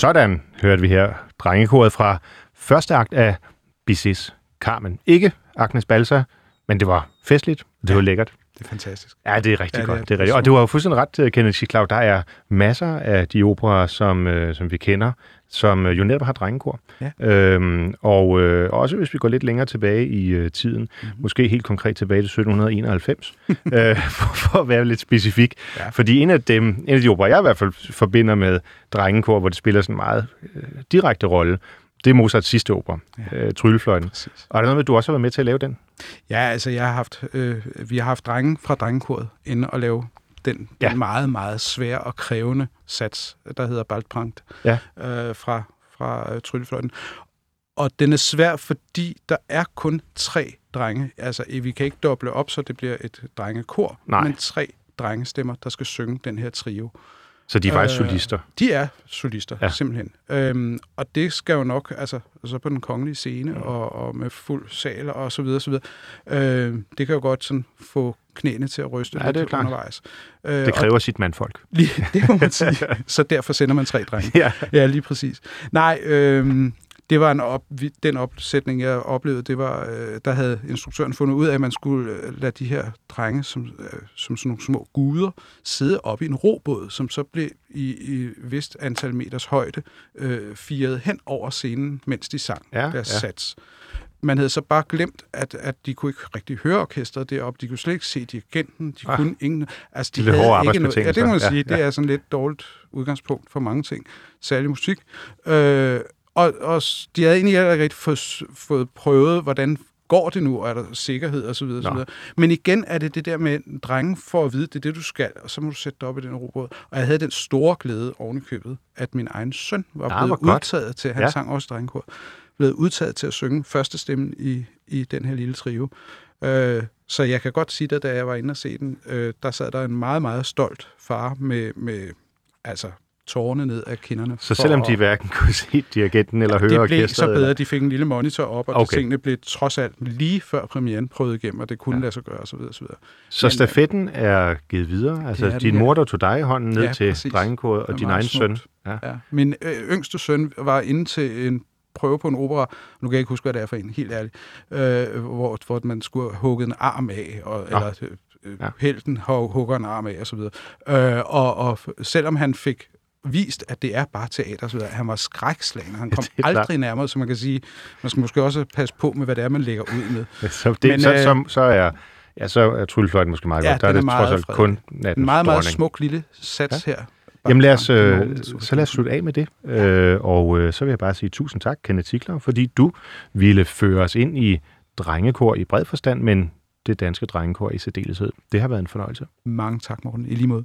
Sådan hørte vi her drengekoret fra første akt af Bizets Carmen. Ikke Agnes Balser, men det var festligt, det var lækkert. Det er fantastisk. Ja, det er rigtig Ja, ja, det godt. er- Det er rigtigt. Og du har jo fuldstændig ret til, Kenneth Schicklav. Der er masser af de operer, som, øh, som vi kender, som øh, jo netop har drengekor. Ja. Øhm, og øh, også hvis vi går lidt længere tilbage i øh, tiden, Mhm. mm-hmm. måske helt konkret tilbage til 1791, [LAUGHS] øh, for, for at være lidt specifik. Ja. Fordi en af, dem, en af de operer, jeg i hvert fald forbinder med drengekor, hvor det spiller sådan en meget øh, direkte rolle, det er Mozarts sidste opera, ja. øh, Tryllefløjten. Præcis. Og er der noget med, du også har været med til at lave den? Ja, altså jeg har haft, øh, vi har haft drenge fra drengekoret inde og lave den, ja. Den meget, meget svære og krævende sats, der hedder Baltprangt, Ja. øh, fra, fra øh, Tryllefløjten. Og den er svær, fordi der er kun tre drenge. Altså, vi kan ikke doble op, så det bliver et drengekor, Nej. men tre drengestemmer, der skal synge den her trio. Så de er faktisk Øh, solister. De er solister, ja. Simpelthen. Øhm, og det skal jo nok, altså så på den kongelige scene, mm. og, og med fuld sal og så videre, så videre. Øhm, det kan jo godt sådan få knæene til at ryste Ja, lidt det er klart. undervejs. Øh, Det kræver sit mandfolk. Og [LAUGHS] lige, det må man sige. [LAUGHS] så derfor sender man tre drenge. Ja. Ja, lige præcis. Nej, øhm, det var en op, den opsætning, jeg oplevede, det var, øh, der havde instruktøren fundet ud af, at man skulle øh, lade de her drenge, som, øh, som sådan nogle små guder, sidde op i en robåd, som så blev i, i vist antal meters højde øh, firet hen over scenen, mens de sang Ja, deres ja. ja. sats. Man havde så bare glemt, at, at de kunne ikke rigtig høre orkestret deroppe. De kunne slet ikke se dirigenten. De Ah. kunne ingen... Altså, de havde ikke noget, ja, det må man arbejdsbetingelser. sige. Ja, Det er sådan lidt dårligt udgangspunkt for mange ting. Særlig musik. Øh, og, og de havde egentlig heller ikke rigtig fået, fået prøvet, hvordan går det nu, og er der sikkerhed og så videre. Men igen er det det der med, at drengen får at vide, det er det, du skal, og så må du sætte dig op i den robåd. Og jeg havde den store glæde oven i købet, at min egen søn var Ah, blevet godt. udtaget til, han Ja. ja. sang også drengekor, blevet udtaget til at synge første stemmen i, i den her lille trio. Øh, så jeg kan godt sige det, da jeg var inde og se den, øh, der sad der en meget, meget stolt far med, med altså, tårerne ned af kinderne. Så selvom de hverken kunne [LAUGHS] se dirigenten eller høre det blev så bedre, eller- de fik en lille monitor op, og Okay. tingene blev trods alt lige før premieren prøvet igennem, og det kunne Ja. ja. lade sig gøre, osv. osv. Så Men, stafetten er givet videre? Altså er den, din ja. mor, der tog dig i hånden ned Ja, til præcis. drengekoret, og din egen søn? smukt. Ja. Ja. Min øh, yngste søn var inde til en prøve på en opera, nu kan jeg ikke huske, hvad det er for en, helt ærligt, øh, hvor, hvor man skulle have hugget en arm af, og, Nå. eller øh, Ja. ja. helten hug- hugger en arm af, og så videre. Øh, og, og selvom han fik vist, at det er bare teater, så han var skrækslagen, han Ja, kom klart. aldrig nærmere, så man kan sige, man skal måske også passe på med, hvad det er, man lægger ud med. Så, det, Men, så, øh, så, så er Ja, så er tryllefløjten måske meget Ja, godt. Der er det trods alt kun nattens En meget, meget dronning. smuk lille sats ja. her. Jamen lad os, øh, så lad os slutte af med det. Øh, og øh, så vil jeg bare sige tusind tak, Kenneth Ziegler, fordi du ville føre os ind i drengekor i bred forstand, men det danske drengekor i særdeleshed. Det har været en fornøjelse. Mange tak, Morten. I lige måde.